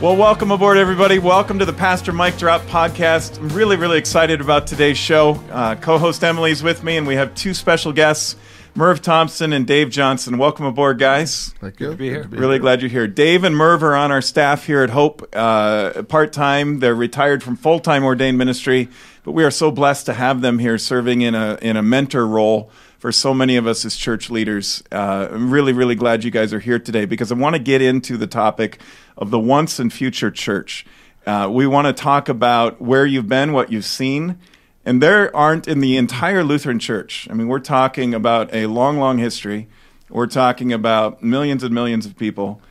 Well, welcome aboard, everybody. Welcome to the Pastor Mike Drop podcast. I'm really, really excited about today's show. Uh, Co host Emily's with me, and we have two special guests, Merv Thompson and Dave Johnson. Welcome aboard, guys. Thank you. to be here. Really glad you're here. Dave and Merv are on our staff here at Hope, uh, part time. They're retired from full time ordained ministry, but we are so blessed to have them here serving in a in a mentor role for so many of us as church leaders. Uh, I'm really, really glad you guys are here today because I want to get into the topic of the once and future church. Uh, we want to talk about where you've been, what you've seen. And there aren't in the entire Lutheran church. I mean, we're talking about a long, long history. We're talking about millions and millions of people.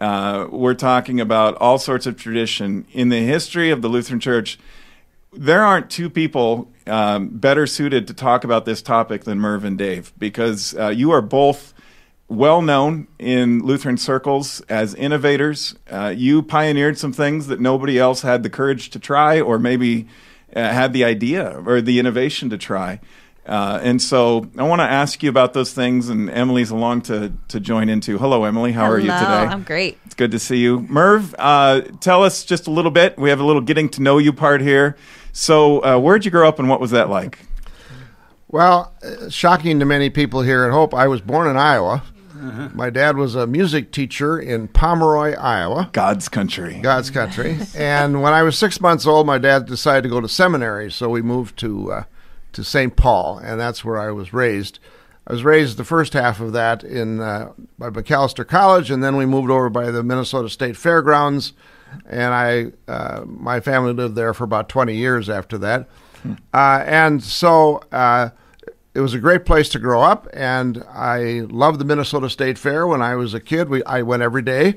Uh, we're talking about all sorts of tradition. In the history of the Lutheran church, there aren't two people um, better suited to talk about this topic than Merv and Dave because uh, you are both well known in Lutheran circles as innovators. Uh, you pioneered some things that nobody else had the courage to try or maybe uh, had the idea or the innovation to try. Uh, and so I want to ask you about those things, and Emily's along to, to join into. Hello, Emily. How are you today? I'm great. It's good to see you. Merv, uh, tell us just a little bit. We have a little getting to know you part here. So, uh, where'd you grow up and what was that like? Well, uh, shocking to many people here at Hope, I was born in Iowa. My dad was a music teacher in Pomeroy, Iowa, God's country. God's country. and when I was six months old, my dad decided to go to seminary, so we moved to uh, to St. Paul, and that's where I was raised. I was raised the first half of that in uh, by Macalester College, and then we moved over by the Minnesota State Fairgrounds, and I uh, my family lived there for about twenty years after that, uh, and so. It was a great place to grow up, and I loved the Minnesota State Fair. When I was a kid, we I went every day,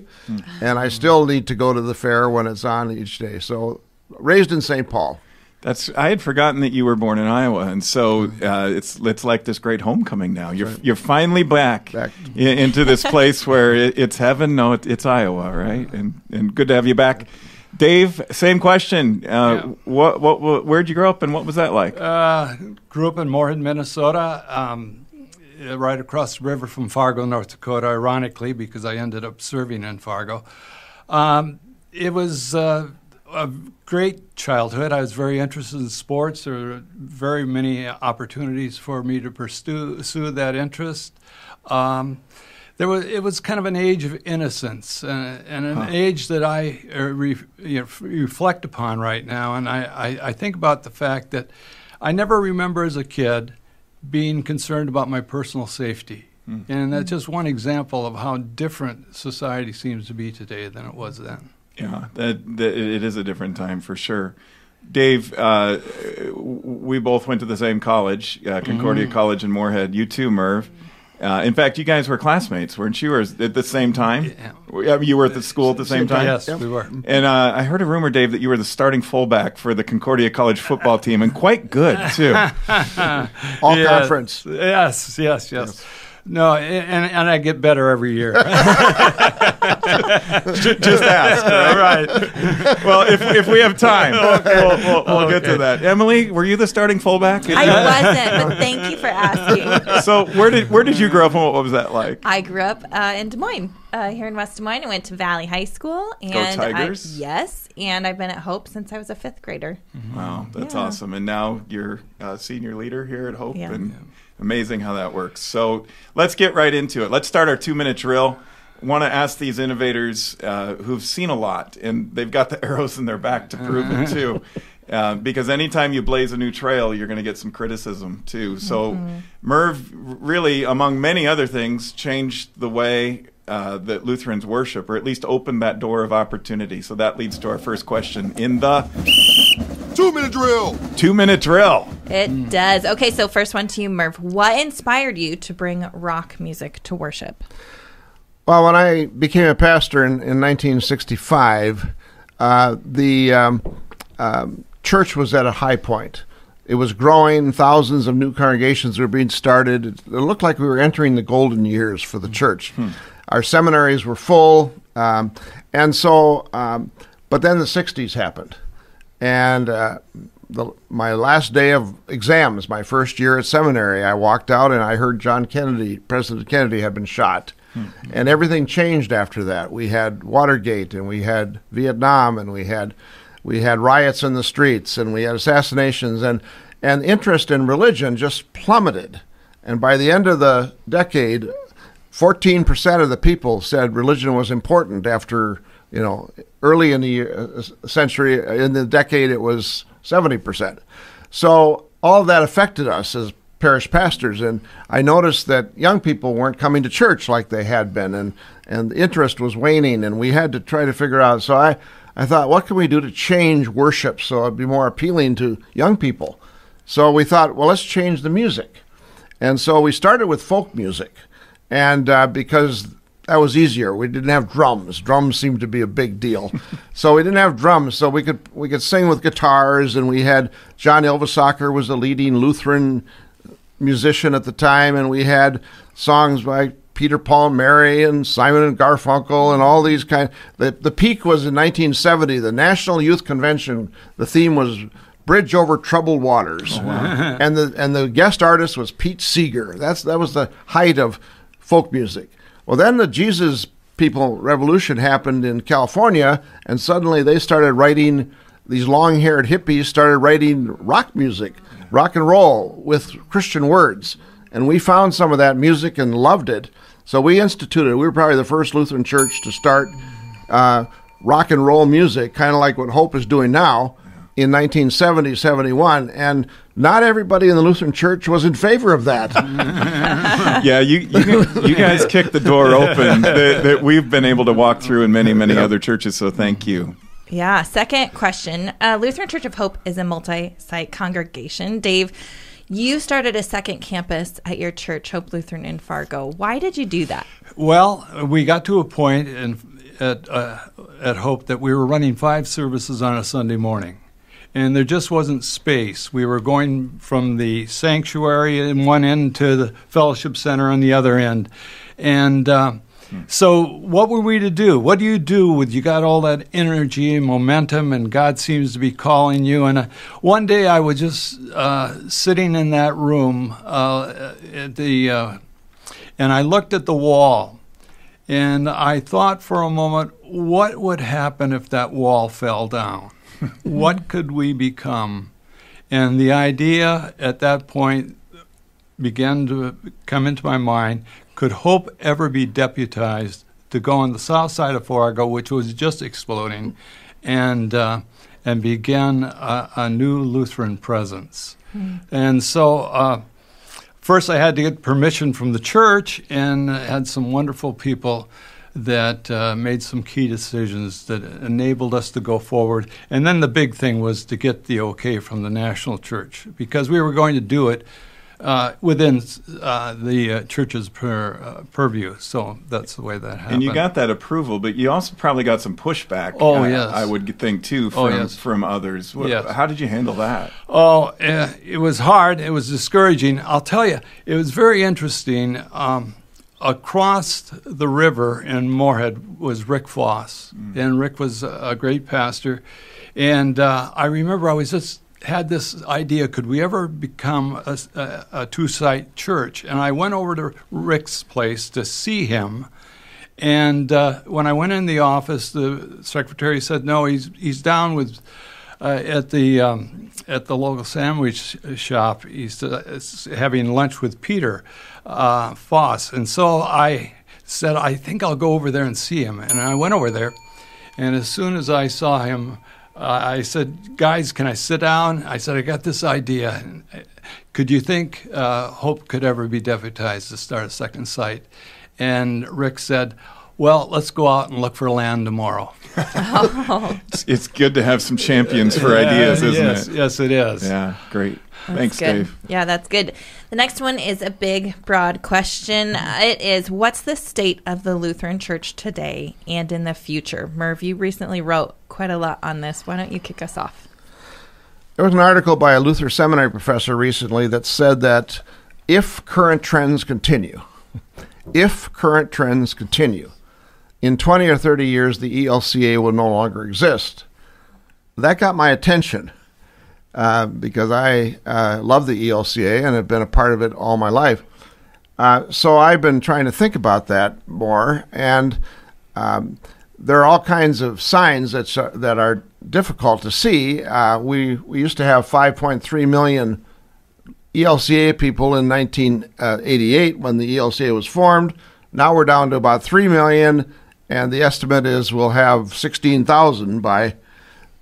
and I still need to go to the fair when it's on each day. So, raised in St. Paul. That's I had forgotten that you were born in Iowa, and so uh, it's it's like this great homecoming now. You're you're finally back, Back. i- into this place where it, it's heaven. No, it, it's Iowa, right? And and good to have you back, Dave. Same question. Uh, Yeah. what, what what where'd you grow up, and what was that like? Uh, grew up in Moorhead, Minnesota, um, right across the river from Fargo, North Dakota, ironically, because I ended up serving in Fargo. Um, it was uh, a great childhood. I was very interested in sports. There were very many opportunities for me to pursue, pursue that interest. Um, there was it was kind of an age of innocence uh, and an age that I uh, re, you know, reflect upon right now, and I, I, I think about the fact that I never remember as a kid being concerned about my personal safety, and that's just one example of how different society seems to be today than it was then. Yeah, that, that it is a different time for sure. Dave, uh, we both went to the same college, uh, Concordia College in Moorhead. You too, Merv. Uh, in fact, you guys were classmates, weren't you, or at the same time? Yeah. You were at the school at the same time. Yes, we were. And uh, I heard a rumor, Dave, that you were the starting fullback for the Concordia College football team, and quite good too. All Yes, conference. Yes, yes, yes. No, and, and I get better every year. Just ask. All right. Well, if, if we have time, we'll, we'll, we'll get to that. Emily, were you the starting fullback? I wasn't, but thank you for asking. so where did where did you grow up, and what was that like? I grew up uh, in Des Moines, uh, here in West Des Moines. I went to Valley High School, and Tigers. I, yes, and I've been at Hope since I was a fifth grader. Wow, that's Yeah. awesome. And now you're a senior leader here at Hope, Yeah. and amazing how that works. So let's get right into it. Let's start our two minute drill. Want to ask these innovators uh, who've seen a lot, and they've got the arrows in their back to prove it too. Uh, because anytime you blaze a new trail, you're going to get some criticism too. So, Merv, really, among many other things, changed the way uh, that Lutherans worship, or at least opened that door of opportunity. So that leads to our first question in the Two minute drill. two minute drill. It does. Okay, so first one to you, Merv. What inspired you to bring rock music to worship? Well, when I became a pastor in, in 1965, uh, the um, um, church was at a high point. It was growing. Thousands of new congregations were being started. It looked like we were entering the golden years for the church. Our seminaries were full, um, and so. Um, but then the '60s happened, and uh, the, my last day of exams, my first year at seminary, I walked out and I heard John Kennedy, President Kennedy, had been shot. And everything changed after that. We had Watergate, and we had Vietnam, and we had we had riots in the streets, and we had assassinations, and and interest in religion just plummeted. And by the end of the decade, 14% of the people said religion was important after, you know, early in the year, uh, century, in the decade, it was 70%. So all that affected us as parish pastors. And I noticed that young people weren't coming to church like they had been, and, and the interest was waning, and we had to try to figure out. So I, I thought, what can we do to change worship so it'd be more appealing to young people? So we thought, well, let's change the music. And so we started with folk music. And uh, because that was easier, we didn't have drums. Drums seemed to be a big deal. so we didn't have drums, so we could we could sing with guitars and we had John Ylvisaker was the leading Lutheran musician at the time and we had songs by Peter Paul and Mary and Simon and Garfunkel and all these kind the the peak was in 1970 the National Youth Convention the theme was Bridge Over Troubled Waters. Oh, and the and the guest artist was Pete Seeger. That's that was the height of folk music. Well, then the Jesus People Revolution happened in California, and suddenly they started writing. These long-haired hippies started writing rock music, rock and roll with Christian words, and we found some of that music and loved it. So we instituted. We were probably the first Lutheran church to start uh, rock and roll music, kind of like what Hope is doing now in 1970, 71, and not everybody in the Lutheran Church was in favor of that. yeah, you, you, you guys kicked the door open that, that we've been able to walk through in many, many other churches, so thank you. Yeah. Second question uh, Lutheran Church of Hope is a multi site congregation. Dave, you started a second campus at your church, Hope Lutheran in Fargo. Why did you do that? Well, we got to a point in, at, uh, at Hope that we were running five services on a Sunday morning and there just wasn't space. We were going from the sanctuary in one end to the fellowship center on the other end, and uh, so what were we to do? What do you do with you got all that energy and momentum, and God seems to be calling you? And uh, one day I was just uh, sitting in that room uh, at the, uh, and I looked at the wall. And I thought for a moment, what would happen if that wall fell down? What could we become? And the idea at that point began to come into my mind could hope ever be deputized to go on the south side of Fargo, which was just exploding, and uh, and begin a, a, new Lutheran presence. Mm. And so, uh, first I had to get permission from the church, and had some wonderful people that uh, made some key decisions that enabled us to go forward. And then the big thing was to get the okay from the national church because we were going to do it uh, within uh, the uh, church's per, uh, purview. So that's the way that happened. And you got that approval, but you also probably got some pushback. Oh yes, I would think too from oh, yes. from others. What, yes. How did you handle that? Oh, uh, it was hard. It was discouraging. I'll tell you, it was very interesting. Um, across the river in Moorhead was Rick Foss, mm. and Rick was a great pastor. And uh, I remember I was just had this idea: could we ever become a, a, a two-site church? And I went over to Rick's place to see him. And uh, when I went in the office, the secretary said, "No, he's he's down with." Uh, at the um, at the local sandwich shop. He's uh, having lunch with Peter uh, Foss, and so I said, "I think I'll go over there and see him." And I went over there, and as soon as I saw him, uh, I said, "Guys, can I sit down?" I said, "I got this idea. Could you think uh, Hope could ever be deputized to start a second site?" And Rick said well, let's go out and look for land tomorrow. oh. it's, good to have some champions for ideas, isn't yes, it? Yes, it is. Yeah, great. That's Thanks, good. Dave. Yeah, that's good. The next one is a big, broad question. It is What's the state of the Lutheran Church today and in the future? Merv, you recently wrote quite a lot on this. Why don't you kick us off? There was an article by a Luther seminary professor recently that said that if current trends continue, if current trends continue, in 20 or 30 years, the ELCA will no longer exist. That got my attention uh, because I uh, love the ELCA and have been a part of it all my life. Uh, so I've been trying to think about that more, and um, there are all kinds of signs that that are difficult to see. Uh, we we used to have 5.3 million ELCA people in 1988 when the ELCA was formed. Now we're down to about 3 million, and the estimate is we'll have 16,000 by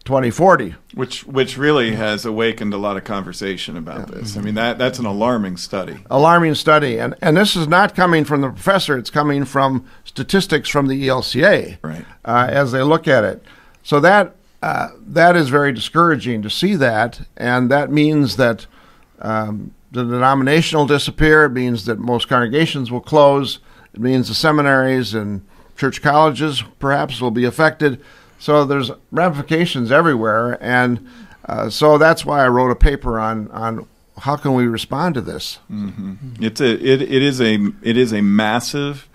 2040. Which which really has awakened a lot of conversation about this. I mean that that's an alarming study. Alarming study, and and this is not coming from the professor; it's coming from statistics from the ELCA, Right. Uh, as they look at it. So that uh, that is very discouraging to see that, and that means that um, the denomination will disappear. It means that most congregations will close. It means the seminaries and church colleges perhaps will be affected. So there's ramifications everywhere, and uh, so that's why I wrote a paper on on how can we respond to this. It's a it, it is a it is a massive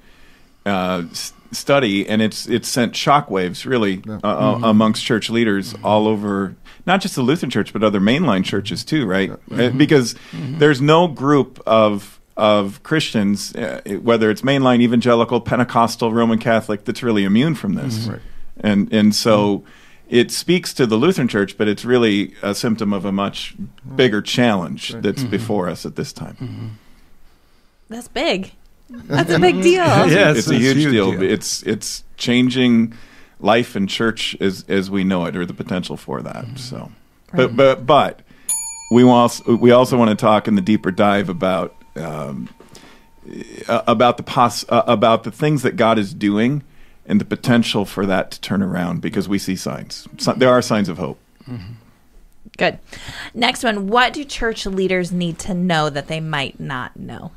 uh, study, and it's it's sent shockwaves really uh, uh, amongst church leaders all over, not just the Lutheran Church, but other mainline churches too, right? Uh, Because there's no group of of Christians, uh, whether it's mainline, evangelical, Pentecostal, Roman Catholic, that's really immune from this, and and so. It speaks to the Lutheran Church, but it's really a symptom of a much bigger challenge that's before us at this time. That's big. That's a big deal. Yes, it's a huge, huge deal. deal. It's it's changing life in church as as we know it, or the potential for that. Mm-hmm. So, but but but we also we also want to talk in the deeper dive about um, uh, about the pos- uh, about the things that God is doing and the potential for that to turn around because we see signs. So, there are signs of hope. Good. Next one. What do church leaders need to know that they might not know?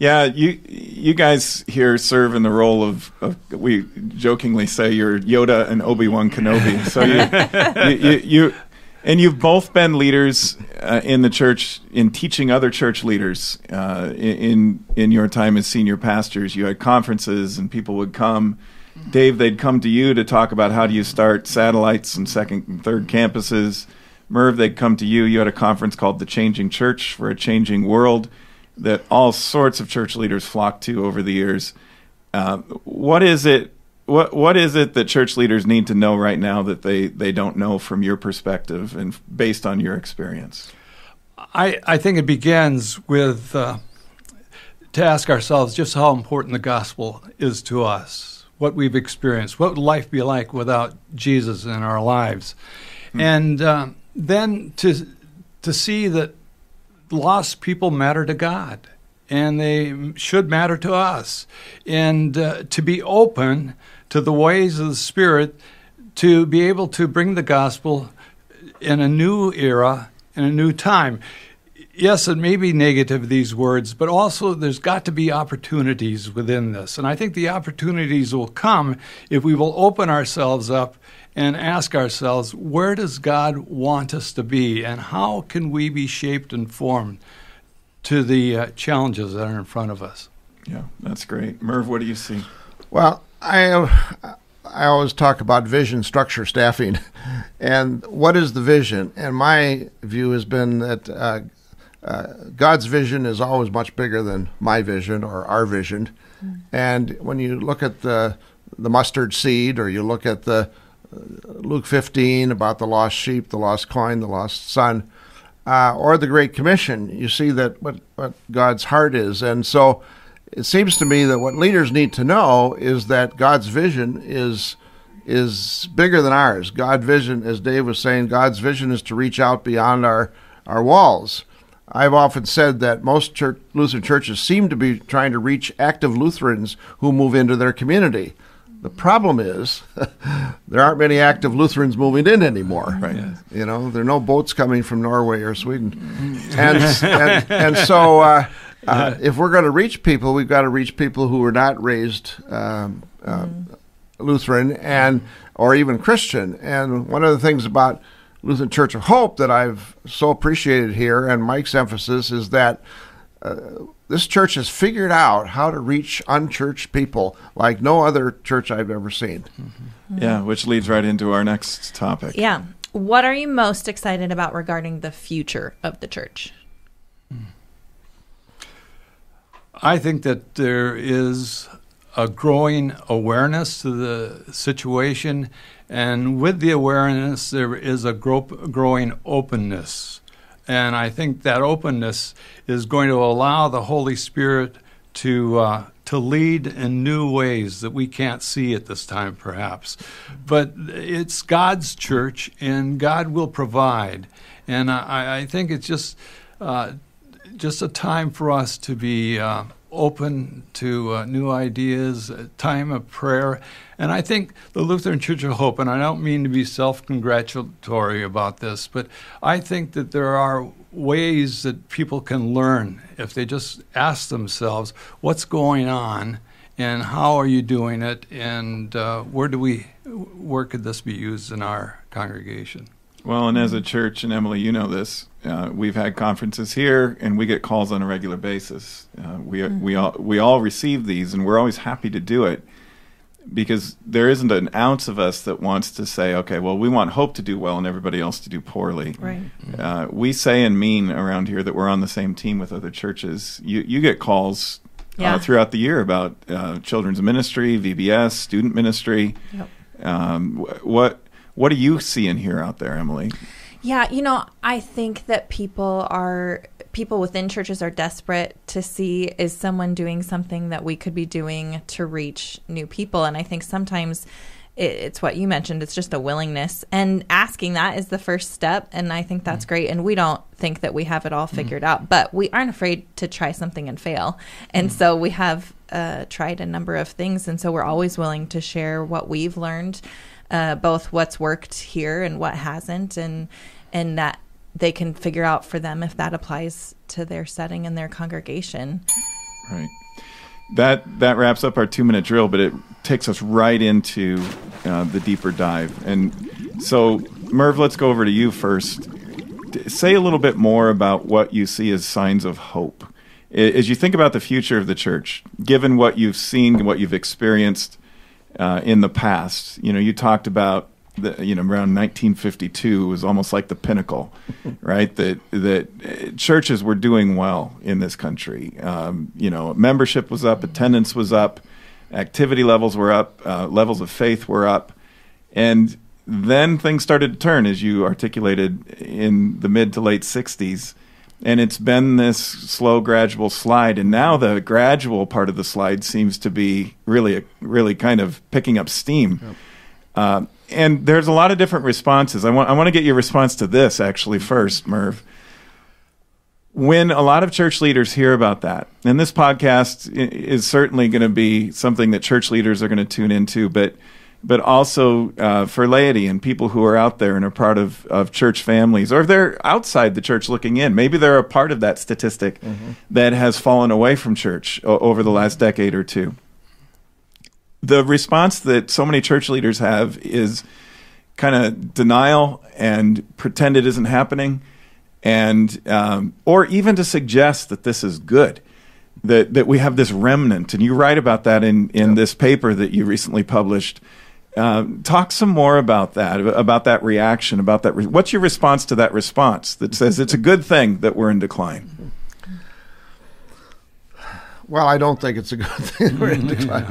Yeah, you you guys here serve in the role of, of we jokingly say you're Yoda and Obi Wan Kenobi. So you, you, you, you and you've both been leaders uh, in the church in teaching other church leaders uh, in in your time as senior pastors. You had conferences and people would come. Dave, they'd come to you to talk about how do you start satellites and second and third campuses. Merv, they'd come to you. You had a conference called The Changing Church for a Changing World that all sorts of church leaders flocked to over the years. Uh, what is it? What what is it that church leaders need to know right now that they, they don't know from your perspective and based on your experience? I, I think it begins with uh, to ask ourselves just how important the gospel is to us, what we've experienced, what would life be like without Jesus in our lives, and uh, then to to see that lost people matter to God, and they should matter to us, and uh, to be open to the ways of the Spirit, to be able to bring the gospel in a new era, in a new time. Yes, it may be negative, these words, but also there's got to be opportunities within this. And I think the opportunities will come if we will open ourselves up and ask ourselves, where does God want us to be? And how can we be shaped and formed to the uh, challenges that are in front of us? Yeah, that's great. Merv, what do you see? Well, I I always talk about vision, structure, staffing, and what is the vision? And my view has been that uh, uh, God's vision is always much bigger than my vision or our vision. And when you look at the the mustard seed, or you look at the uh, Luke 15 about the lost sheep, the lost coin, the lost son, uh, or the Great Commission, you see that what, what God's heart is. And so it seems to me that what leaders need to know is that God's vision is is bigger than ours. God's vision, as Dave was saying, God's vision is to reach out beyond our, our walls. I've often said that most church, Lutheran churches seem to be trying to reach active Lutherans who move into their community. The problem is there aren't many active Lutherans moving in anymore. Right. You know, there are no boats coming from Norway or Sweden, and and, and so uh, uh, if we're going to reach people, we've got to reach people who are not raised um, uh, Lutheran and or even Christian. And one of the things about Lutheran Church of Hope that I've so appreciated here, and Mike's emphasis is that uh, this church has figured out how to reach unchurched people like no other church I've ever seen. Yeah, which leads right into our next topic. Yeah. What are you most excited about regarding the future of the church? I think that there is a growing awareness to the situation, and with the awareness, there is a gro- growing openness. And I think that openness is going to allow the Holy Spirit to uh, to lead in new ways that we can't see at this time, perhaps. But it's God's church, and God will provide. And I, I think it's just uh, just a time for us to be uh, open to uh, new ideas, a time of prayer. And I think the Lutheran Church of Hope, and I don't mean to be self congratulatory about this, but I think that there are ways that people can learn if they just ask themselves what's going on? And how are you doing it? And uh, where do we where could this be used in our congregation? Well and as a church and emily you know this uh, we've had conferences here and we get calls on a regular basis uh, we, mm-hmm. we, all, we all receive these and we're always happy to do it because there isn't an ounce of us that wants to say, okay, well, we want Hope to do well and everybody else to do poorly. Right. Uh, we say and mean around here that we're on the same team with other churches. You you get calls uh, yeah. throughout the year about uh, children's ministry, VBS, student ministry. Yep. Um, what what do you see and hear out there, Emily? Yeah, you know, I think that people are people within churches are desperate to see is someone doing something that we could be doing to reach new people. And I think sometimes it's what you mentioned it's just a willingness and asking that is the first step and i think that's mm. great and we don't think that we have it all mm. figured mm. out but we aren't afraid to try something and fail and mm. so we have uh, tried a number of things and so we're always willing to share what we've learned uh, both what's worked here and what hasn't and and that they can figure out for them if that applies to their setting and their congregation. Right. That that wraps up our two minute drill, but it takes us right into uh, the deeper dive. And so, Merv, let's go over to you first. Say a little bit more about what you see as signs of hope as you think about the future of the church, given what you've seen, what you've experienced uh, in the past. You know, you talked about the, you know around 1952 was almost like the pinnacle, right? That that uh, churches were doing well in this country. Um, you know, membership was up, attendance was up, activity levels were up, uh, levels of faith were up, and then things started to turn, as you articulated in the mid to late 60s. And it's been this slow, gradual slide, and now the gradual part of the slide seems to be really, really kind of picking up steam. Yep. Uh, and there's a lot of different responses. I want I want to get your response to this actually first, Merv. When a lot of church leaders hear about that, and this podcast is certainly going to be something that church leaders are going to tune into, but but also uh, for laity and people who are out there and are part of, of church families, or if they're outside the church looking in, maybe they're a part of that statistic mm-hmm. that has fallen away from church o- over the last decade or two the response that so many church leaders have is kind of denial and pretend it isn't happening, and um, or even to suggest that this is good, that that we have this remnant. And you write about that in in this paper that you recently published. Uh, talk some more about that, about that reaction, about that. Re- what's your response to that response that says it's a good thing that we're in decline? Well, I don't think it's a good thing. We're in decline.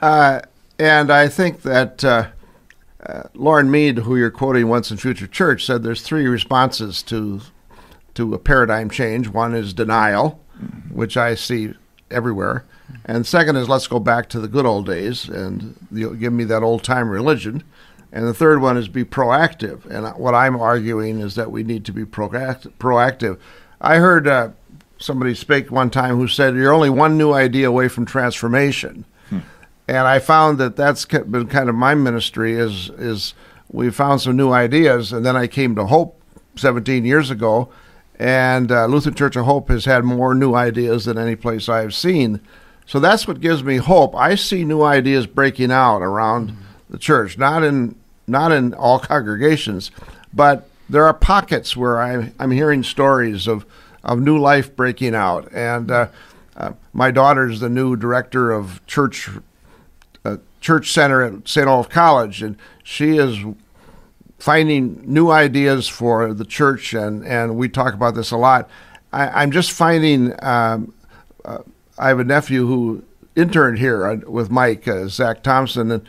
Uh, and I think that uh, uh, Loren Mead, who you're quoting once in Future Church, said there's three responses to to a paradigm change. One is denial, which I see everywhere, and second is let's go back to the good old days and you give me that old time religion. And the third one is be proactive. And what I'm arguing is that we need to be proactive. I heard uh, somebody speak one time who said you're only one new idea away from transformation. Hmm. And I found that that's been kind of my ministry is is we found some new ideas, and then I came to Hope 17 years ago, and uh, Lutheran Church of Hope has had more new ideas than any place I've seen. So that's what gives me hope. I see new ideas breaking out around the church, not in not in all congregations, but there are pockets where I'm, I'm hearing stories of of new life breaking out. And uh, uh, my daughter's the new director of church uh, church center at St. Olaf College, and she is finding new ideas for the church. And, and we talk about this a lot. I, am just finding um, uh, I have a nephew who interned here uh, with Mike uh, Zach Thompson,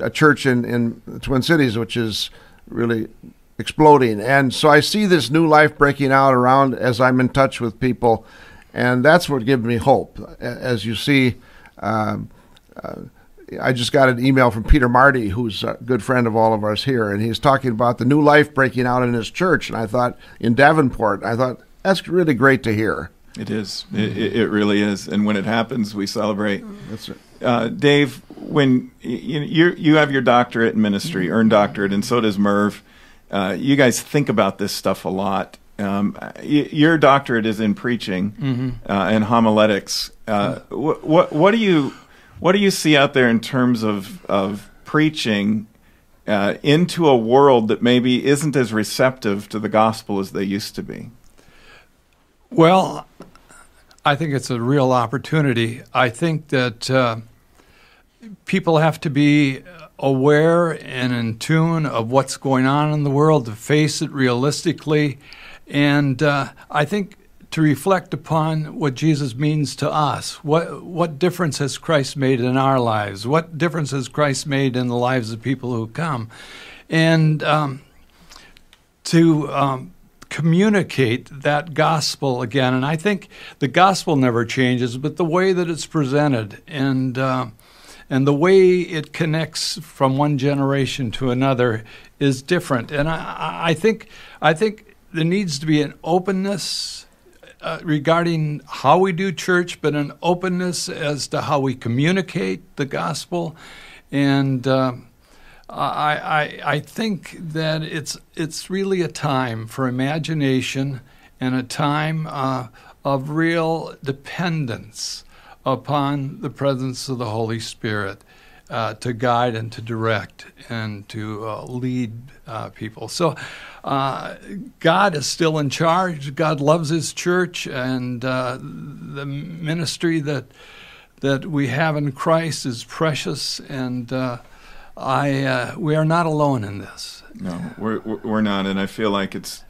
a church in in the Twin Cities, which is really exploding. And so I see this new life breaking out around as I'm in touch with people, and that's what gives me hope. As you see. Um, uh, I just got an email from Peter Marty, who's a good friend of all of us here, and he's talking about the new life breaking out in his church. And I thought, in Davenport, I thought, that's really great to hear. It is. It, it really is. And when it happens, we celebrate. That's it. Uh, Dave, when you, you you have your doctorate in ministry, earned doctorate, and so does Merv. Uh, you guys think about this stuff a lot. Um, y- your doctorate is in preaching Mm-hmm. uh, and homiletics. Uh, what, what what do you what do you see out there in terms of of preaching uh, into a world that maybe isn't as receptive to the gospel as they used to be? Well, I think it's a real opportunity. I think that uh, people have to be aware and in tune of what's going on in the world to face it realistically. And uh, I think to reflect upon what Jesus means to us. What, what difference has Christ made in our lives? What difference has Christ made in the lives of people who come? And um, to um, communicate that gospel again. And I think the gospel never changes, but the way that it's presented and uh, and the way it connects from one generation to another is different. And I, I think I think there needs to be an openness. Uh, regarding how we do church, but an openness as to how we communicate the gospel, and uh, I, I, I think that it's it's really a time for imagination and a time uh, of real dependence upon the presence of the Holy Spirit uh, to guide and to direct and to uh, lead uh, people. So uh, God is still in charge. God loves His church, and uh, the ministry that that we have in Christ is precious and. Uh, I uh, we are not alone in this. No, we're we're not, and I feel like it's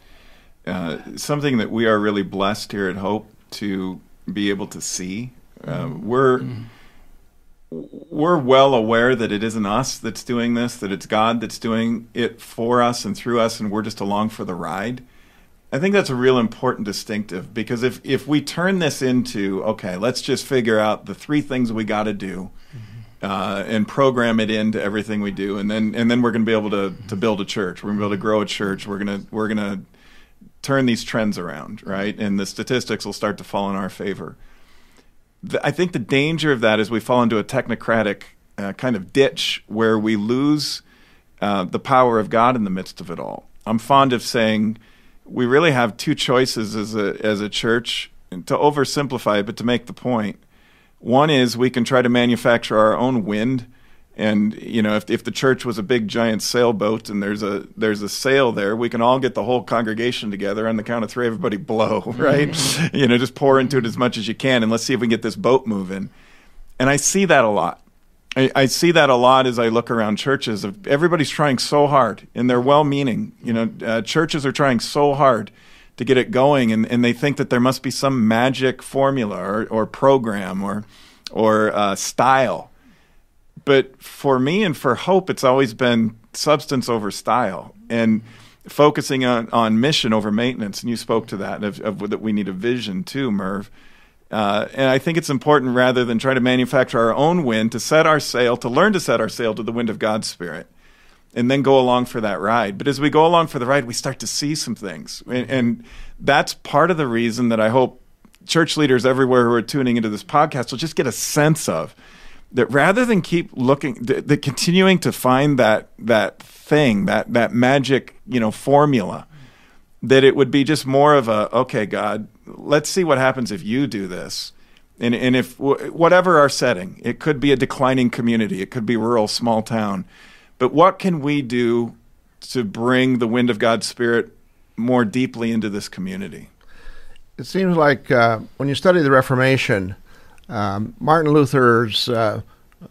uh, something that we are really blessed here at Hope to be able to see. Uh, we're we're well aware that it isn't us that's doing this; that it's God that's doing it for us and through us, and we're just along for the ride. I think that's a real important distinctive because if if we turn this into okay, let's just figure out the three things we got to do uh, and program it into everything we do, and then and then we're going to be able to to build a church. We're going to be able to grow a church. We're going to we're going to turn these trends around, right? And the statistics will start to fall in our favor. The, I think the danger of that is we fall into a technocratic uh, kind of ditch where we lose uh, the power of God in the midst of it all. I'm fond of saying we really have two choices as a as a church to oversimplify it, but to make the point. One is we can try to manufacture our own wind, and you know if if the church was a big giant sailboat and there's a there's a sail there, we can all get the whole congregation together on the count of three, everybody blow, right? you know, just pour into it as much as you can, and let's see if we can get this boat moving. And I see that a lot. I, I see that a lot as I look around churches. Of everybody's trying so hard, and they're well-meaning. You know, uh, churches are trying so hard to get it going, and, and they think that there must be some magic formula or, or program or or uh, style. But for me and for Hope, it's always been substance over style and focusing on, on mission over maintenance. And you spoke to that of, of that we need a vision too, Merv. Uh, and I think it's important rather than try to manufacture our own wind to set our sail, to learn to set our sail to the wind of God's Spirit and then go along for that ride. But as we go along for the ride, we start to see some things. And, and that's part of the reason that I hope church leaders everywhere who are tuning into this podcast will just get a sense of that rather than keep looking, continuing to find that, that thing, that, that magic, you know, formula, that it would be just more of a, okay, God, let's see what happens if you do this. And, and if whatever our setting, it could be a declining community, it could be rural, small town but what can we do to bring the wind of God's Spirit more deeply into this community? It seems like uh, when you study the Reformation, um, Martin Luther's uh,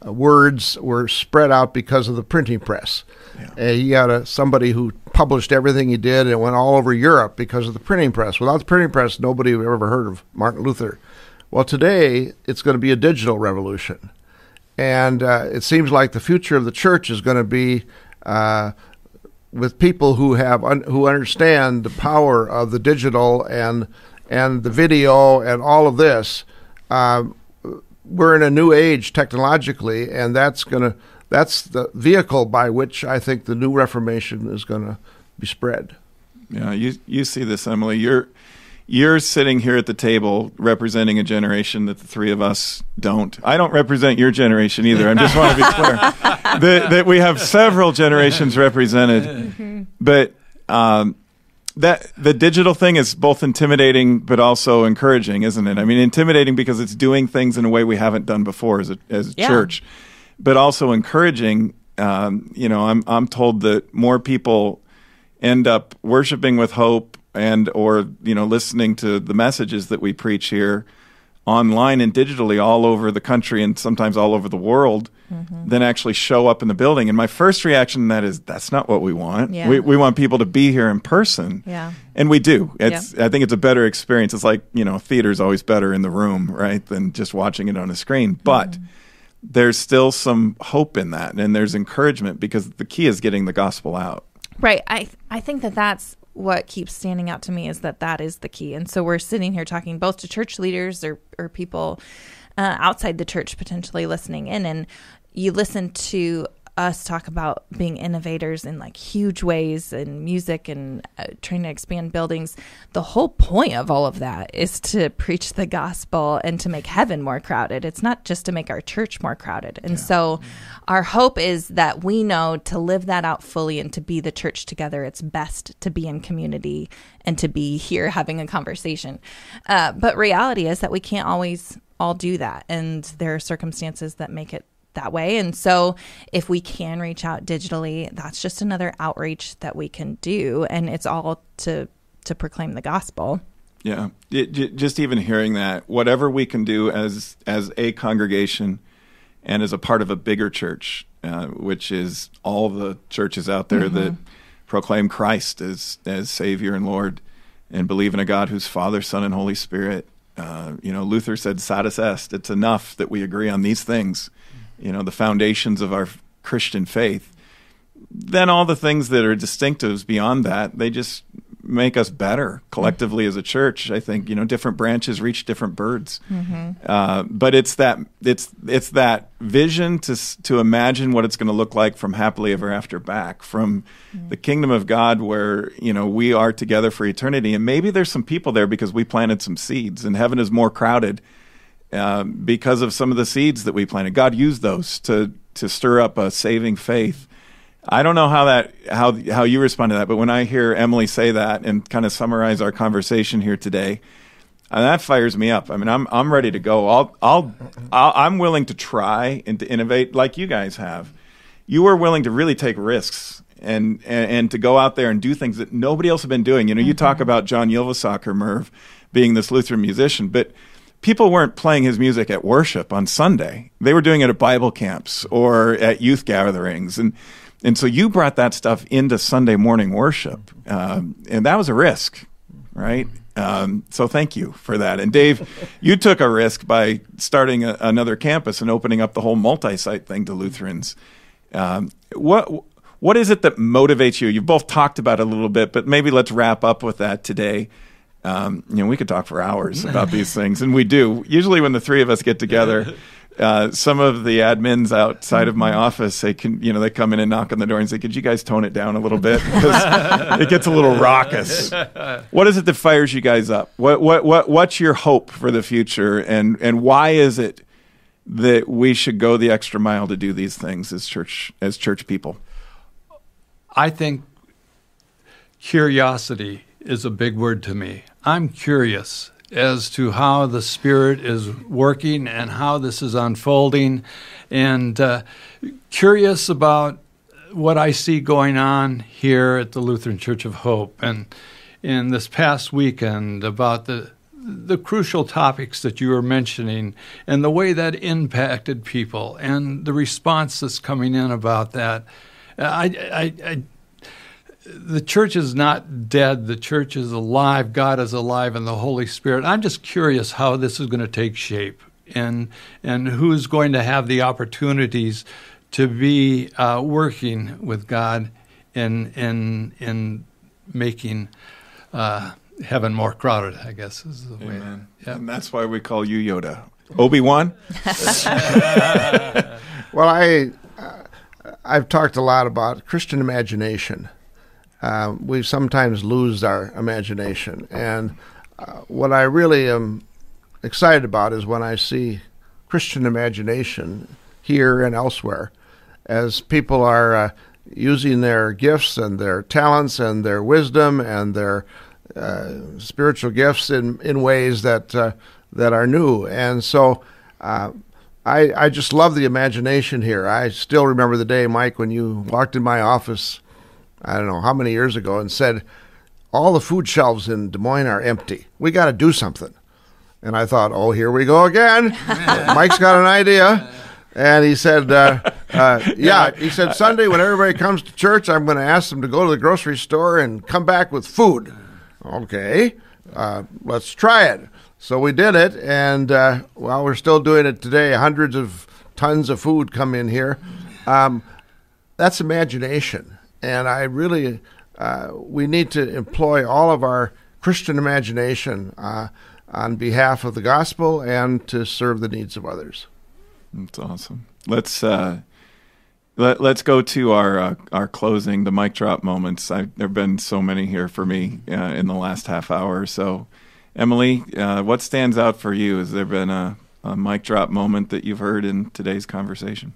words were spread out because of the printing press. Yeah. Uh, he had a, somebody who published everything he did and it went all over Europe because of the printing press. Without the printing press, nobody would have ever heard of Martin Luther. Well, today it's going to be a digital revolution, and uh, it seems like the future of the church is going to be uh, with people who have un- who understand the power of the digital and and the video and all of this. Um, we're in a new age technologically, and that's going to that's the vehicle by which I think the new Reformation is going to be spread. Yeah, you you see this, Emily. You're you're sitting here at the table representing a generation that the three of us don't. I don't represent your generation either. I just want to be clear that, that we have several generations represented, but. Um, that the digital thing is both intimidating but also encouraging, isn't it? I mean, intimidating because it's doing things in a way we haven't done before as a as a Yeah. church, but also encouraging. Um, you know, I'm I'm told that more people end up worshiping with hope and or you know listening to the messages that we preach here online and digitally all over the country and sometimes all over the world mm-hmm. than actually show up in the building. And my first reaction to that is that's not what we want. Yeah. We we want people to be here in person. Yeah. And we do. It's I think it's a better experience. It's like, you know, theater's always better in the room, right, than just watching it on a screen. Mm-hmm. But there's still some hope in that and there's encouragement because the key is getting the gospel out. Right. I I think that that's what keeps standing out to me is that that is the key. And so we're sitting here talking both to church leaders or or people uh, outside the church potentially listening in, and you listen to us talk about being innovators in like huge ways in music and uh, trying to expand buildings. The whole point of all of that is to preach the gospel and to make heaven more crowded. It's not just to make our church more crowded. And so our hope is that we know to live that out fully and to be the church together, it's best to be in community and to be here having a conversation. Uh, but reality is that we can't always all do that. And there are circumstances that make it that way. And so if we can reach out digitally, that's just another outreach that we can do. And it's all to to proclaim the gospel. Yeah, It- just even hearing that, whatever we can do as as a congregation and as a part of a bigger church, uh, which is all the churches out there that proclaim Christ as as Savior and Lord, and believe in a God who's Father, Son, and Holy Spirit. Uh, you know, Luther said, "Satis est." It's enough that we agree on these things. You know, the foundations of our Christian faith then all the things that are distinctives beyond that, they just make us better collectively as a church. I think you know different branches reach different birds, uh, but it's that it's it's that vision to to imagine what it's going to look like from happily ever after back from the kingdom of God, where you know we are together for eternity, and maybe there's some people there because we planted some seeds, and heaven is more crowded uh, because of some of the seeds that we planted. God used those to to stir up a saving faith. I don't know how that how how you respond to that, but when I hear Emily say that and kind of summarize our conversation here today, uh, that fires me up. I mean, I'm I'm ready to go. I'll I'll, I'll I'm willing to try and to innovate like you guys have. You were willing to really take risks and, and and to go out there and do things that nobody else has been doing. You know, you talk about John Ylvisaker, Merv, being this Lutheran musician, but people weren't playing his music at worship on Sunday. They were doing it at Bible camps or at youth gatherings, and and so you brought that stuff into Sunday morning worship, um, and that was a risk, right? Um, so thank you for that. And Dave, you took a risk by starting a, another campus and opening up the whole multi-site thing to Lutherans. Um, what what is it that motivates you? You've both talked about it a little bit, but maybe let's wrap up with that today. Um, you know, we could talk for hours about these things, and we do. Usually, when the three of us get together, uh, some of the admins outside of my office they "Can you know?" They come in and knock on the door and say, "Could you guys tone it down a little bit because it gets a little raucous." What is it that fires you guys up? What what what what's your hope for the future, and and why is it that we should go the extra mile to do these things as church as church people? I think curiosity is a big word to me. I'm curious as to how the Spirit is working and how this is unfolding, and uh, curious about what I see going on here at the Lutheran Church of Hope. And in this past weekend, about the the crucial topics that you were mentioning and the way that impacted people and the response that's coming in about that. I, I, I the church is not dead. The church is alive. God is alive, and the Holy Spirit. I'm just curious how this is going to take shape, and and who's going to have the opportunities to be uh, working with God in in in making uh, heaven more crowded. I guess is the way. Amen. And that's why we call you Yoda. Obi Wan. Well, I uh, I've talked a lot about Christian imagination. Uh, we sometimes lose our imagination, and uh, what I really am excited about is when I see Christian imagination here and elsewhere, as people are uh, using their gifts and their talents and their wisdom and their uh, spiritual gifts in in ways that uh, that are new, and so. Uh, I, I just love the imagination here. I still remember the day, Mike, when you walked in my office, I don't know how many years ago, and said, All the food shelves in Des Moines are empty. We got to do something. And I thought, Oh, here we go again. Mike's got an idea. And he said, uh, uh, Yeah, he said, Sunday, when everybody comes to church, I'm going to ask them to go to the grocery store and come back with food. Okay, uh, let's try it. So we did it, and uh, well, we're still doing it today. Hundreds of tons of food come in here. Um, that's imagination, and I really uh, we need to employ all of our Christian imagination uh, on behalf of the gospel and to serve the needs of others. That's awesome. Let's uh, let, let's go to our uh, our closing, the mic drop moments. I, there've been so many here for me uh, in the last half hour or so. Emily, uh, what stands out for you? Has there been a, a mic drop moment that you've heard in today's conversation?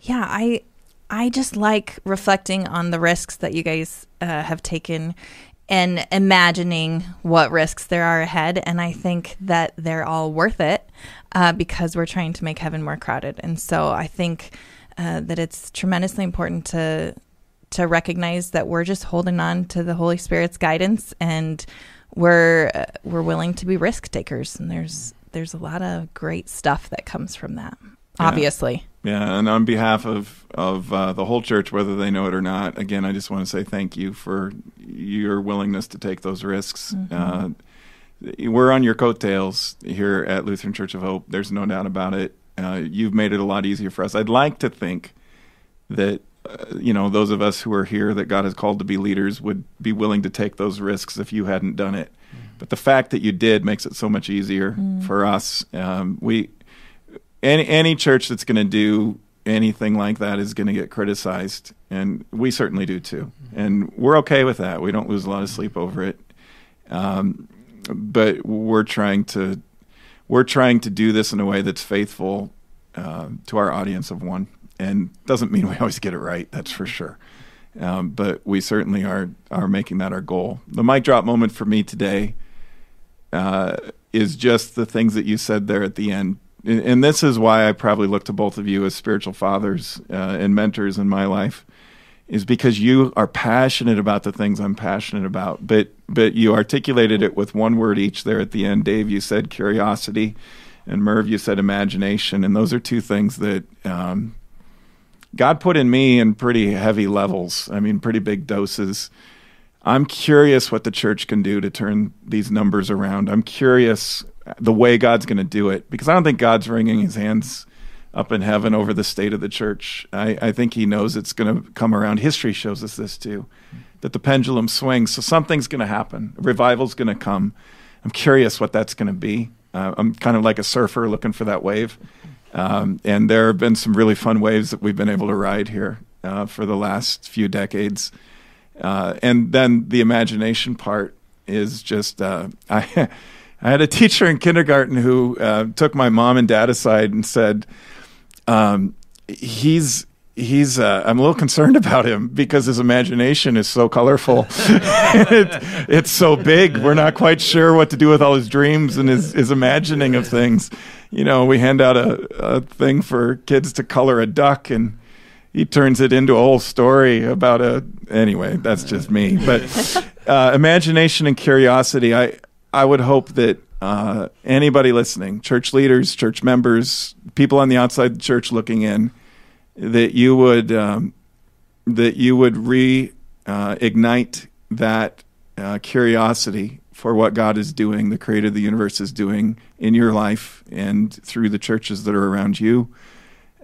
Yeah, I I just like reflecting on the risks that you guys uh, have taken and imagining what risks there are ahead. And I think that they're all worth it uh, because we're trying to make heaven more crowded. And so I think uh, that it's tremendously important to to recognize that we're just holding on to the Holy Spirit's guidance and we're uh, we're willing to be risk takers. And there's there's a lot of great stuff that comes from that. Yeah. Obviously. Yeah, and on behalf of of uh, the whole church, whether they know it or not, again, I just want to say thank you for your willingness to take those risks. Uh, we're on your coattails here at Lutheran Church of Hope. There's no doubt about it. Uh, you've made it a lot easier for us. I'd like to think that uh, you know those of us who are here that God has called to be leaders would be willing to take those risks if you hadn't done it. But the fact that you did makes it so much easier for us. Um, we any any church that's going to do anything like that is going to get criticized, and we certainly do too. And we're okay with that. We don't lose a lot of sleep over it. Um, but we're trying to we're trying to do this in a way that's faithful uh, to our audience of one, and doesn't mean we always get it right. That's for sure. Um, but we certainly are are making that our goal. The mic drop moment for me today uh, is just the things that you said there at the end. And, this is why I probably look to both of you as spiritual fathers uh, and mentors in my life, is because you are passionate about the things I'm passionate about. But but you articulated it with one word each there at the end. Dave, you said curiosity, and Merv, you said imagination, and those are two things that. Um, God put in me in pretty heavy levels. I mean, pretty big doses. I'm curious what the church can do to turn these numbers around. I'm curious the way God's going to do it because I don't think God's wringing his hands up in heaven over the state of the church. I, I think he knows it's going to come around. History shows us this too, that the pendulum swings. So something's going to happen. Revival's going to come. I'm curious what that's going to be. Uh, I'm kind of like a surfer looking for that wave. Um, and there have been some really fun waves that we've been able to ride here uh, for the last few decades. Uh, and then the imagination part is just uh, I, I had a teacher in kindergarten who uh, took my mom and dad aside and said, um, "He's." He's. Uh, I'm a little concerned about him because his imagination is so colorful. it, it's so big. We're not quite sure what to do with all his dreams and his, his imagining of things. You know, we hand out a, a thing for kids to color a duck, and he turns it into a whole story about a. Anyway, that's just me. But uh, imagination and curiosity. I I would hope that uh, anybody listening, church leaders, church members, people on the outside the church looking in, that you would um, that you would re uh, that uh, curiosity for what God is doing, the creator of the universe is doing in your life and through the churches that are around you,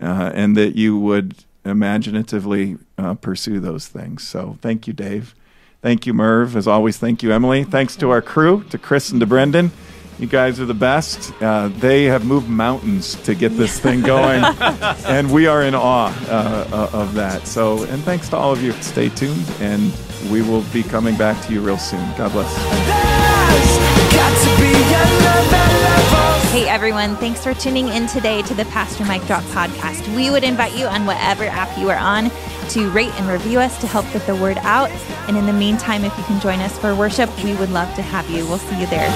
uh, and that you would imaginatively uh, pursue those things. So thank you, Dave. Thank you, Merv. As always, thank you, Emily. Thanks to our crew, to Chris and to Brendan. You guys are the best. Uh, they have moved mountains to get this thing going, and we are in awe uh, uh, of that. So, and thanks to all of you. Stay tuned, and we will be coming back to you real soon. God bless. Hey everyone, thanks for tuning in today to the Pastor Mike Drop podcast. We would invite you on whatever app you are on to rate and review us to help get the word out. And in the meantime, if you can join us for worship, we would love to have you. We'll see you there.